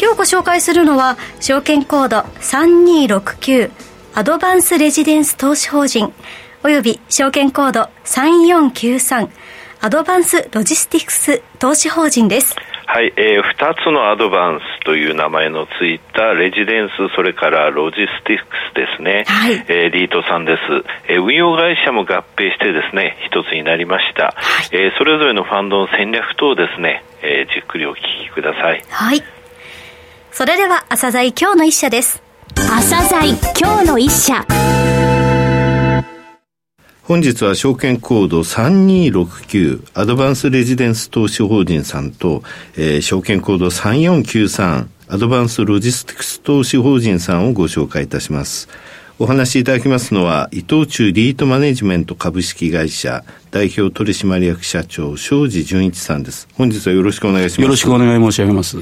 今日ご紹介するのは証券コード3269アドバンスレジデンス投資法人および証券コード3493アドバンスロジスティクス投資法人です。はい、えー、2つのアドバンスという名前のついたレジデンス、それからロジスティクスですね、はい、えー、リートさんです、えー、運用会社も合併してですね、一つになりました、はい、えー、それぞれのファンドの戦略等ですね、えー、じっくりお聞きください。はい。それでは、朝鮮今日の一社です。朝鮮今日の一社。本日は証券コード3269アドバンスレジデンス投資法人さんと、えー、証券コード3493アドバンスロジスティクス投資法人さんをご紹介いたします。お話しいただきますのは、伊藤忠リートマネジメント株式会社代表取締役社長、庄司淳一さんです。本日はよろしくお願いします。よろしくお願い申し上げます。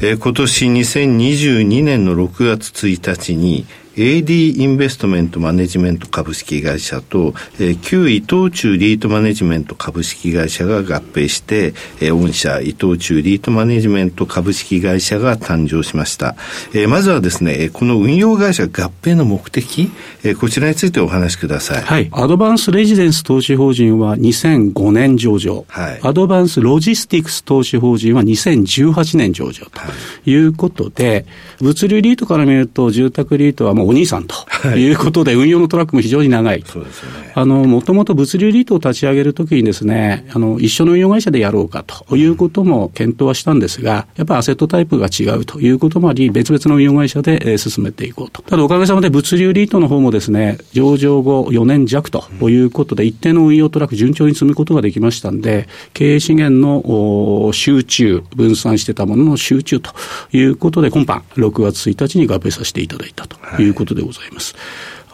えー、今年2022年の6月1日に、AD インベストメントマネジメント株式会社と、えー、旧伊藤忠リートマネジメント株式会社が合併して、えー、御社伊藤忠リートマネジメント株式会社が誕生しました。えー、まずはですね、この運用会社合併の目的、えー、こちらについてお話しください。はい。アドバンスレジデンス投資法人は2005年上場。はい。アドバンスロジスティクス投資法人は2018年上場ということで、はい、物流リートから見ると住宅リートはもうお兄さんということで、運用のトラックも非常に長い。そうですよね。あの、もともと物流リートを立ち上げるときにですね、あの、一緒の運用会社でやろうかということも検討はしたんですが、やっぱりアセットタイプが違うということもあり、別々の運用会社で、進めていこうと。ただおかげさまで物流リートの方もですね、上場後4年弱ということで、一定の運用トラック順調に積むことができましたんで、経営資源の集中、分散してたものの集中ということで、今般6月1日に合併させていただいたとい。うことでございます。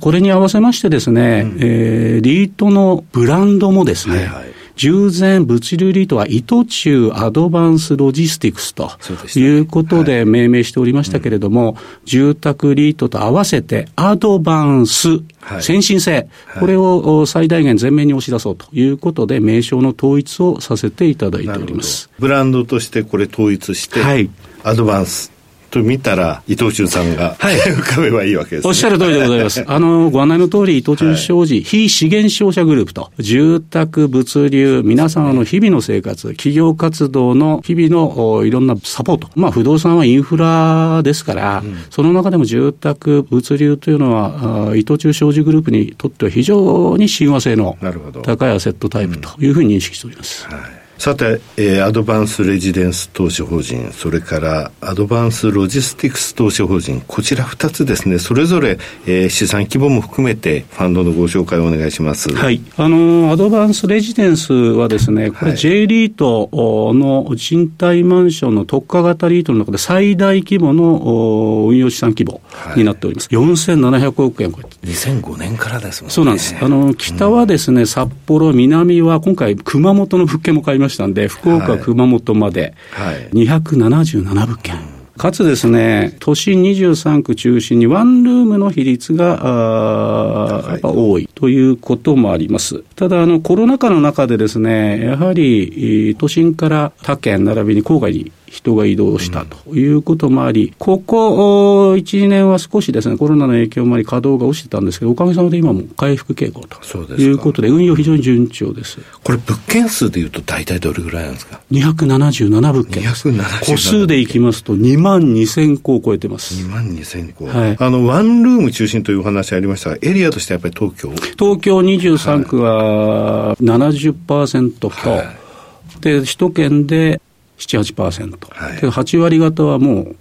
これに合わせましてですね、うん、えー、リートのブランドもですね、はいはい。従前物流リートは糸中アドバンスロジスティクスということで命名しておりましたけれども、住宅リートと合わせてアドバンス、はい、先進性、これを最大限前面に押し出そうということで、名称の統一をさせていただいております。ブランドとしてこれ統一して、はい、アドバンスと見たら、伊藤忠さんが、はい、浮かべばいいわけです、ね、おっしゃる通りでございます。あの、ご案内の通り、伊藤忠商事、はい、非資源商社グループと、住宅、物流、皆様の日々の生活、企業活動の日々のいろんなサポート。まあ、不動産はインフラですから、うん、その中でも住宅、物流というのは、伊藤忠商事グループにとっては非常に親和性の高いアセットタイプというふうに認識しております。はいさて、えー、アドバンスレジデンス投資法人、それからアドバンスロジスティクス投資法人、こちら2つですね、それぞれ、えー、資産規模も含めて、ファンドのご紹介をお願いします。はい。あの、アドバンスレジデンスはですね、これ J リートの賃貸マンションの特化型リートの中で最大規模の運用資産規模になっております。はい、4700億円超えて。2005年からですもんね。そうなんです。あの、北はですね、札幌、南は今回熊本の物件も買いまましたんで、福岡、熊本まで277物件。かつですね、都心23区中心にワンルームの比率が、やっぱ多いということもあります。ただ、あの、コロナ禍の中でですね、やはり都心から他県並びに郊外に人が移動したということもあり、ここ1、2年は少しですね、コロナの影響もあり、稼働が落ちてたんですけど、おかげさまで今も回復傾向ということで、運用非常に順調です。これ、物件数でいうと、大体どれぐらいなんですか ?277 物件です。277個数でいきますと、2万2000個を超えてます。2万2000個。はい。あの、ワンルーム中心というお話ありましたが、エリアとしてやっぱり東京東京23区は70%と、はい、で、首都圏で7、8%。はい、8割方はもう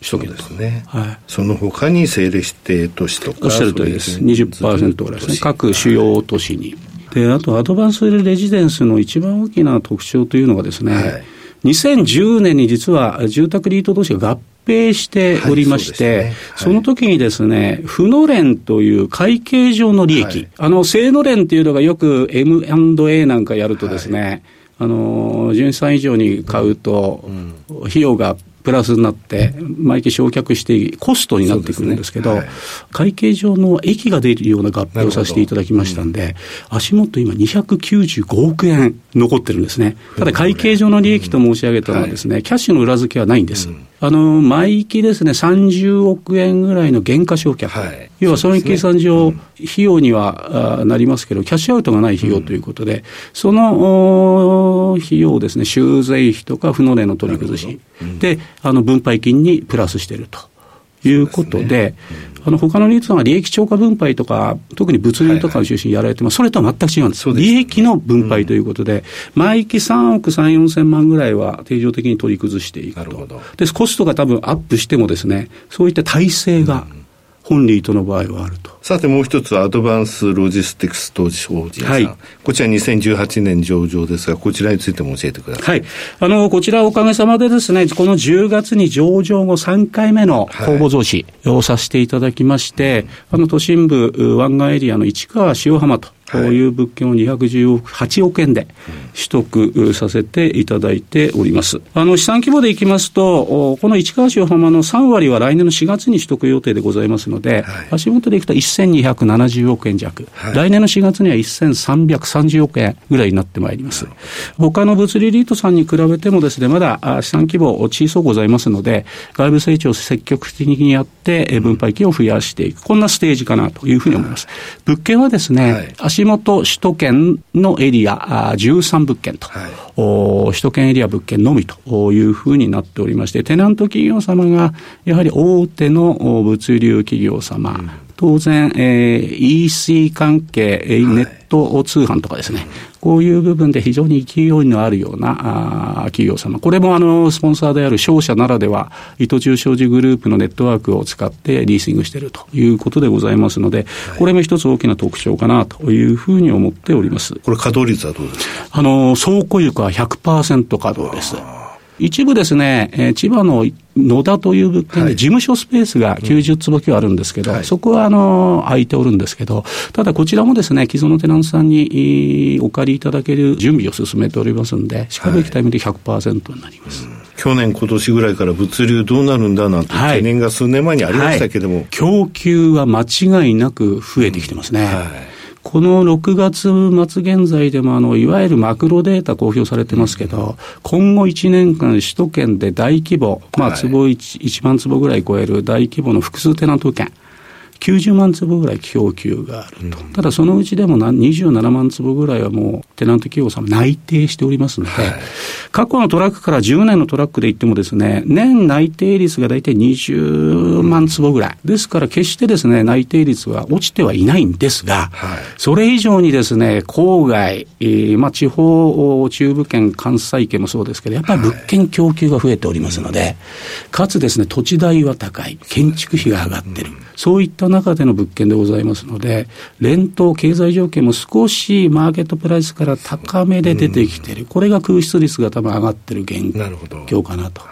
首都圏ですね。はい。その他に政令指定都市とか。おっしゃる通りです。20%ぐらいですね。各主要都市に。で、あとアドバンスレジデンスの一番大きな特徴というのがですね、はい、2010年に実は住宅リート同士が合併しておりまして、はいそねはい、その時にですね、負の連という会計上の利益、はい、あの、正の連っていうのがよく M&A なんかやるとですね、あの、純資産以上に買うと、費用がプラスになって、毎期焼却してコストになってくるんですけど、ねはい、会計上の益が出るような合併をさせていただきましたんで、うん、足元今295億円残ってるんですね。ただ会計上の利益と申し上げたのはですね、はい、キャッシュの裏付けはないんです。うんあの、毎期ですね、30億円ぐらいの減価償却。はい、要は損益計算上、費用にはなりますけど、キャッシュアウトがない費用ということで、うん、その費用をですね、修税費とか不納例の取り崩し、うん、で、あの、分配金にプラスしていると。いうことで、あの他のリートさんは利益超過分配とか、特に物流とかを中心にやられてます、それとは全く違うんです、利益の分配ということで、毎期3億3、4千万ぐらいは定常的に取り崩していくと、でコストが多分アップしてもですね、そういった体制が、本リートの場合はあると。さてもう一つアドバンスロジスティクス投資法人さん、はい、こちら2018年上場ですがこちらについても教えてください、はい、あのこちらおかげさまでですねこの10月に上場後3回目の公募増資をさせていただきまして、はい、あの都心部湾岸エリアの市川塩浜とこういう物件を218億円で取得させていただいております。あの、資産規模でいきますと、この市川市浜の3割は来年の4月に取得予定でございますので、はい、足元でいくと1270億円弱、はい、来年の4月には1330億円ぐらいになってまいります。他の物理リートさんに比べてもですね、まだ資産規模小さございますので、外部成長を積極的にやって、分配金を増やしていく。こんなステージかなというふうに思います。物件はですね、はい橋本首都圏のエリア13物件と、はい、首都圏エリア物件のみというふうになっておりまして、テナント企業様がやはり大手の物流企業様、うん当然、えー、EC 関係、ネット通販とかですね、こういう部分で非常に勢いのあるようなあ企業様、これもあのスポンサーである商社ならでは、伊藤忠商事グループのネットワークを使ってリーシングしているということでございますので、これも一つ大きな特徴かなというふうに思っております。これ、稼働率はどうですか？あの倉庫床は100%稼働です。一部ですね、えー、千葉の野田という物件で事務所スペースが90坪強あるんですけど、はい、そこはあの空いておるんですけど、ただこちらもですね、既存のテナントさんにお借りいただける準備を進めておりますんで、しかるべきタイミングで100%になります。はい。うん。去年、今年ぐらいから物流どうなるんだなんて懸念が数年前にありましたけども、はい、供給は間違いなく増えてきてますね。はいこの6月末現在でもあの、いわゆるマクロデータ公表されてますけど、今後1年間、首都圏で大規模、まあ、坪 1, 1万坪ぐらい超える大規模の複数テナント券、90万坪ぐらい供給があると、うん、ただそのうちでも27万坪ぐらいはもうテナント企業さん内定しておりますので、はい、過去のトラックから10年のトラックで言ってもですね、年内定率が大体20万坪ぐらい。ですから決してですね、内定率は落ちてはいないんですが、はい、それ以上にですね、郊外、えー、まあ地方、中部圏、関西圏もそうですけど、やっぱり物件供給が増えておりますので、はい、かつですね、土地代は高い、建築費が上がってる。そういった中での物件でございますので、連投経済条件も少しマーケットプライスから高めで出てきてる。これが空室率が多分上がってる現況かなと。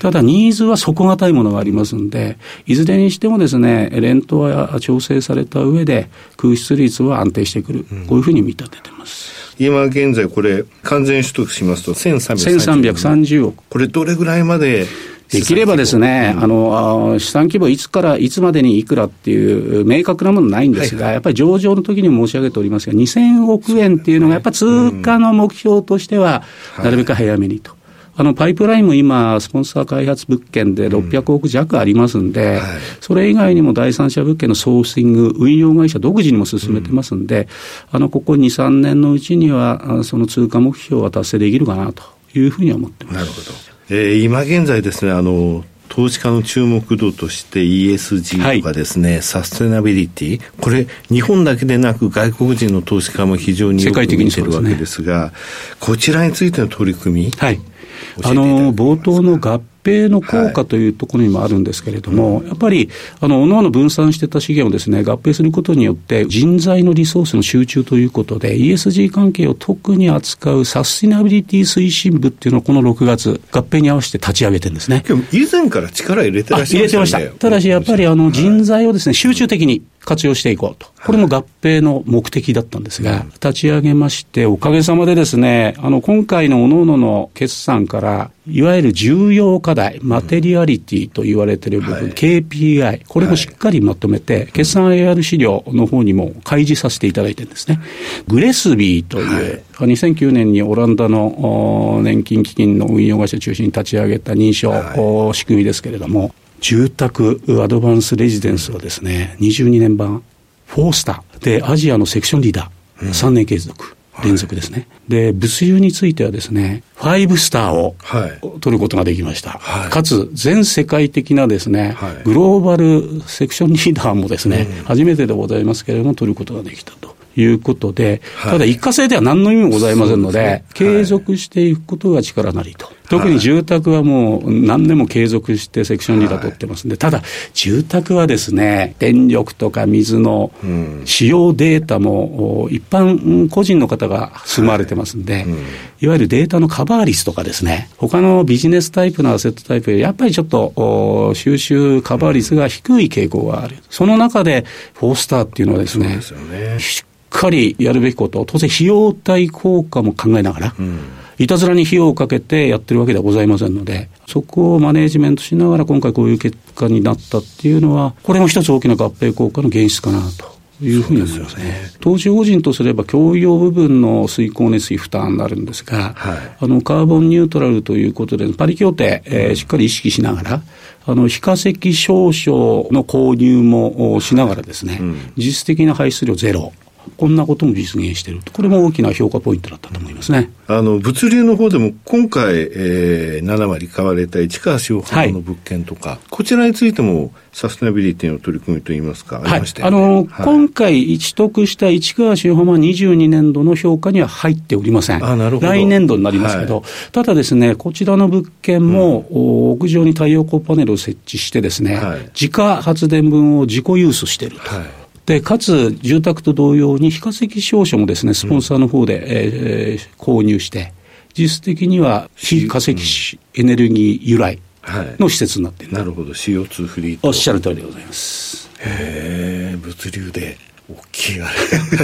ただ、ニーズは底堅いものがありますんで、いずれにしてもですね、連投は調整された上で、空室率は安定してくる。こういうふうに見立ててます。今現在これ完全取得しますと1330億。これどれぐらいまでできればですね、うん、あの、資産規模いつからいつまでにいくらっていう明確なものないんですが、やっぱり上場の時にも申し上げておりますが、2000億円っていうのがやっぱり通貨の目標としては、なるべく早めにと。はいあの、パイプラインも今、スポンサー開発物件で600億弱ありますんで、うんはい、それ以外にも第三者物件のソーシング、運用会社独自にも進めてますんで、うん、あの、ここ2、3年のうちには、その通貨目標は達成できるかなというふうには思ってます。なるほど。えー、今現在ですね、あの、投資家の注目度として ESG とかですね、はい、サステナビリティ、これ、日本だけでなく外国人の投資家も非常によく見てるわけですが、すね、こちらについての取り組み、はい、あの冒頭の合併の効果というところにもあるんですけれども、はい、やっぱり、あの、おのおの分散してた資源をですね、合併することによって、人材のリソースの集中ということで、ESG 関係を特に扱うサスティナビリティ推進部っていうのをこの6月、合併に合わせて立ち上げてるんですね。以前から力入れてらっしゃる、ね、入れてました。ただし、やっぱりあの人材をですね、集中的に活用していこうと。これも合併の目的だったんですが、立ち上げまして、おかげさまでですね、あの、今回の各々の決算から、いわゆる重要課題、マテリアリティと言われている部分、はい、KPI、これもしっかりまとめて、決算 AR 資料の方にも開示させていただいてるんですね。グレスビーという、はい、2009年にオランダの年金基金の運用会社中心に立ち上げた認証、はい、仕組みですけれども、住宅アドバンスレジデンスはですね、22年版、フォースターでアジアのセクションリーダー、3年継続。連続ですね、はい、で物流についてはですね5スターを取ることができました、はい、かつ全世界的なですね、はい、グローバルセクションリーダーもですね、うん、初めてでございますけれども取ることができたということで、ただ一過性では何の意味もございませんので、でね、継続していくことが力なりと。特に住宅はもう何年も継続してセクションリーダー取ってますんで、ただ、住宅はですね、電力とか水の使用データも一般個人の方が住まれてますんで、いわゆるデータのカバー率とかですね、他のビジネスタイプのアセットタイプやっぱりちょっと収集カバー率が低い傾向がある。その中で、フォースターっていうのはですね、かりやるべきこと、当然費用対効果も考えながら、うんいたずらに費用をかけてやってるわけではございませんので、そこをマネージメントしながら今回こういう結果になったっていうのは、これも一つ大きな合併効果の現実かなと。いうふうに思いますね。投資法人とすれば、共用部分の水光熱費負担になるんですが、はい、あの、カーボンニュートラルということで、パリ協定、えー、しっかり意識しながら、あの、非化石証書の購入もしながらですね、うん、実質的な排出量ゼロ。こんなことも実現しているこれも大きな評価ポイントだったと思いますね。あの物流の方でも今回、えー、7割買われた市川塩浜の物件とか、はい、こちらについてもサステナビリティの取り組みといいますか、あの、はい、今回取得した市川塩浜22年度の評価には入っておりません。来年度になりますけど、はい、ただですね、こちらの物件も、うん、屋上に太陽光パネルを設置してですね、自家発電分を自己ユースしていると。で、かつ、住宅と同様に非化石証書もですね、スポンサーの方で、うん、えー、購入して、実質的には非化石エネルギー由来の施設になっている、はい、なるほど、CO2 フリーおっしゃる通りでございます。へえ、物流で。大きいあれ。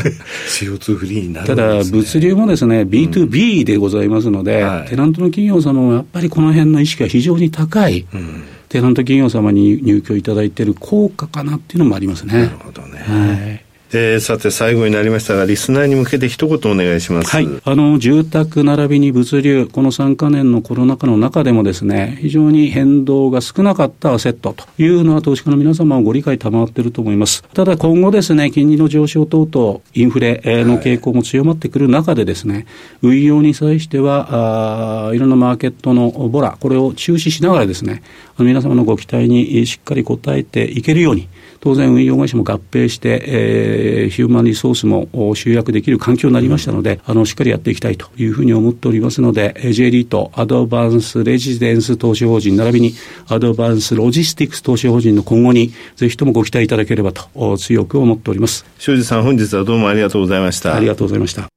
CO2 フリーになる、ね、ただ、物流もですね、B2B でございますので、うんはい、テナントの企業様もやっぱりこの辺の意識が非常に高い。うんテナント企業様に入居いただいている効果かなっていうのもありますね。なるほどね。はいえー、さて最後になりましたが、リスナーに向けて一言お願いします。はい。あの、住宅並びに物流、この3か年のコロナ禍の中でもですね、非常に変動が少なかったアセットというのは投資家の皆様をご理解賜っていると思います。ただ今後ですね、金利の上昇等々、インフレの傾向も強まってくる中でですね、はい、運用に際しては、あいろんなマーケットのボラ、これを注視しながらですね、皆様のご期待にしっかり応えていけるように、当然運用会社も合併して、えー、ヒューマンリソースも集約できる環境になりましたので、あの、しっかりやっていきたいというふうに思っておりますので、J リート、アドバンスレジデンス投資法人、並びにアドバンスロジスティクス投資法人の今後に、ぜひともご期待いただければと強く思っております。庄司さん、本日はどうもありがとうございました。ありがとうございました。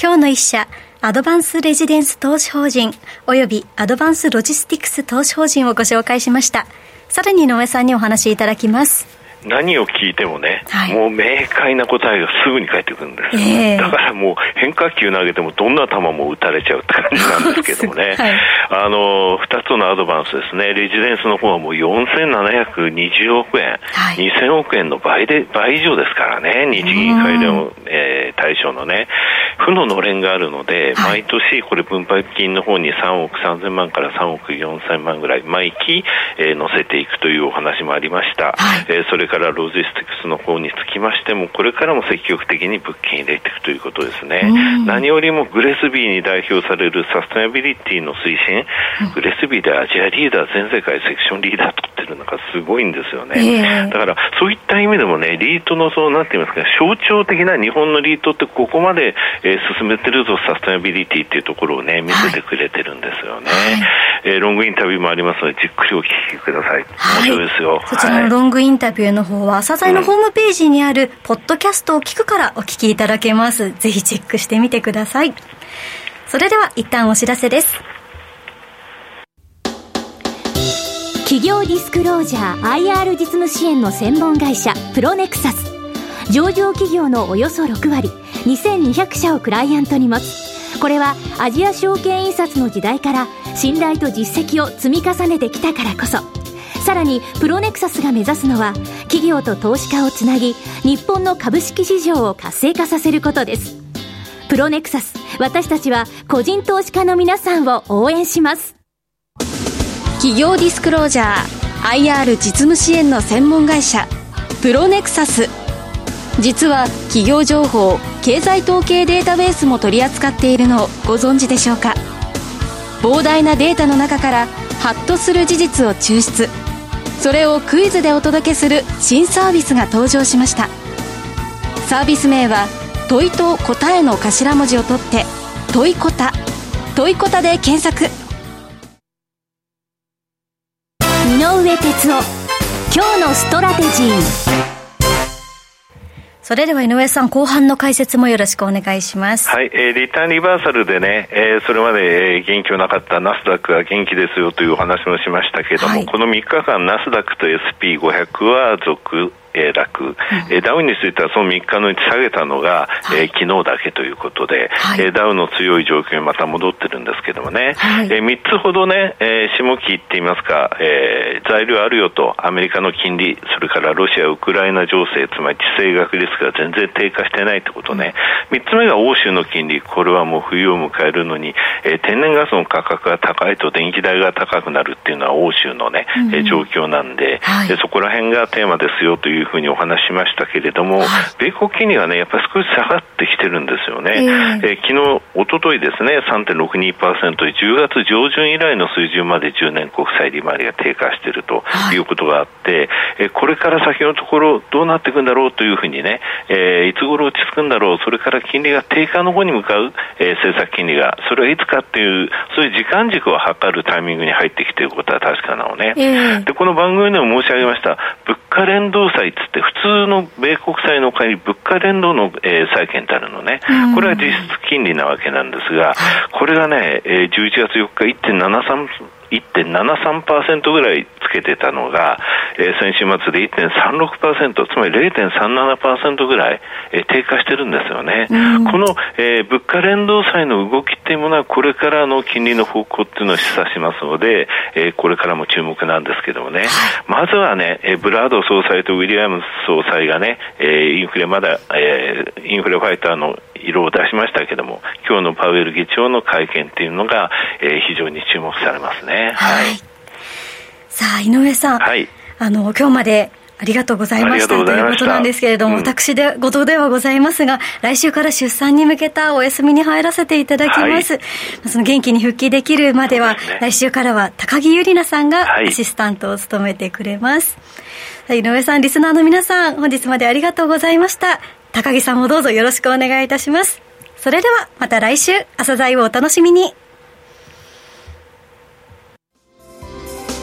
今日の一社、アドバンスレジデンス投資法人、およびアドバンスロジスティクス投資法人をご紹介しました。さらに井上さんにお話しいただきます。何を聞いてもね、はい、もう明快な答えがすぐに返ってくるんです、えー、だからもう変化球投げてもどんな球も打たれちゃうって感じなんですけどもね、はい、あの2つのアドバンスですね、レジデンスの方はもう4720億円、はい、2000億円の倍で倍以上ですからね、日銀改良、えー、対象のね、負ののれんがあるので、毎年これ分配金の方に3億3000万から3億4000万ぐらい毎期、えー、乗せていくというお話もありました。はい、えー、それからロジスティクスの方につきましても、これからも積極的に物件入れていくということですね。何よりもグレスビーに代表されるサステナビリティの推進、グレスビーでアジアリーダー、全世界セクションリーダー取ってるのがすごいんですよね。えー、だからそういった意味でもね、リートのそうなっていますか、象徴的な日本のリートってここまで、えー、進めてるぞ、サステナビリティっていうところをね、見せてくれてるんですよね。はいえー、ロングインタビューもありますので、じっくりお聞きください。面白いですよ。そちらのロングインタビューのの方は、朝鮮のホームページにある、ポッドキャストを聞くからお聞きいただけます。ぜひチェックしてみてください。それでは、一旦お知らせです。企業ディスクロージャー IR 実務支援の専門会社プロネクサス上場企業のおよそ6割2200社をクライアントに持つこれはアジア証券印刷の時代から信頼と実績を積み重ねてきたからこそさらにプロネクサスが目指すのは企業と投資家をつなぎ日本の株式市場を活性化させることです。プロネクサス私たちは個人投資家の皆さんを応援します。企業ディスクロージャー IR 実務支援の専門会社プロネクサス。実は企業情報経済統計データベースも取り扱っているのをご存知でしょうか？膨大なデータの中からハッとする事実を抽出。それをクイズでお届けする新サービスが登場しました。サービス名は問いと答えの頭文字を取って問いこた問いこたで検索。井上哲夫今日のストラテジー。それでは井上さん、後半の解説もよろしくお願いします。はい、えー、リターンリバーサルでね、えー、それまで、えー、元気のなかったナスダックが元気ですよというお話もしましたけれども、はい、この3日間、ナスダックと SP500 は続、えー、落、えー、ダウについてはその3日のうち下げたのが、はい、えー、昨日だけということで、はい、えー、ダウの強い状況にまた戻ってるんですけどもね、はい、えー、3つほどね、えー、下期って言いますか、えー、材料あるよと、アメリカの金利、それからロシア、ウクライナ情勢、つまり地政学リスクが全然低下してないってことね、うん、3つ目が欧州の金利、これはもう冬を迎えるのに、えー、天然ガスの価格が高いと電気代が高くなるっていうのは欧州のね、うん、え状況なんで、はい、で、そこら辺がテーマですよというふうにお話しましたけれども、はい、米国金利がね、やっぱり少し下がってきてるんですよね。えー、えー、昨日、おとといですね、3.62%、10月上旬以来の水準まで10年国債利回りが低下しているとい。うことがあって、はい、えこれから先のところどうなっていくんだろうというふうにね、えー、いつ頃落ち着くんだろう、それから金利が低下の方に向かう、えー、政策金利が、それはいつかっていう、そういう時間軸を測るタイミングに入ってきていることは確かなのね。えー、で、この番組でも申し上げました、物価連動債っつって普通の米国債の買い物価連動の、えー、債券ってあるのね、これは実質金利なわけなんですが、これがね、えー、11月4日1.73 1.73%ぐらいつけてたのが、えー、先週末で1.36%、つまり0.37%ぐらい、えー、低下してるんですよね。この、えー、物価連動債の動きっていうものは、これからの金利の方向っていうのを示唆しますので、えー、これからも注目なんですけどもね、まずはね、えー、ブラード総裁とウィリアムス総裁がね、えー、インフレまだ、えー、インフレファイターの色を出しましたけども、今日のパウエル議長の会見っていうのが、えー、非常に注目されますね。はい。さあ、井上さん。はい。あの、今日までありがとうございましたということなんですけれども、うん、私でごとではございますが、来週から出産に向けたお休みに入らせていただきます。はい、その元気に復帰できるまでは、ね、来週からは高木ゆりなさんがアシスタントを務めてくれます。はい、井上さん、リスナーの皆さん、本日までありがとうございました。高木さんもどうぞよろしくお願いいたします。それでは、また来週、朝鮮をお楽しみに。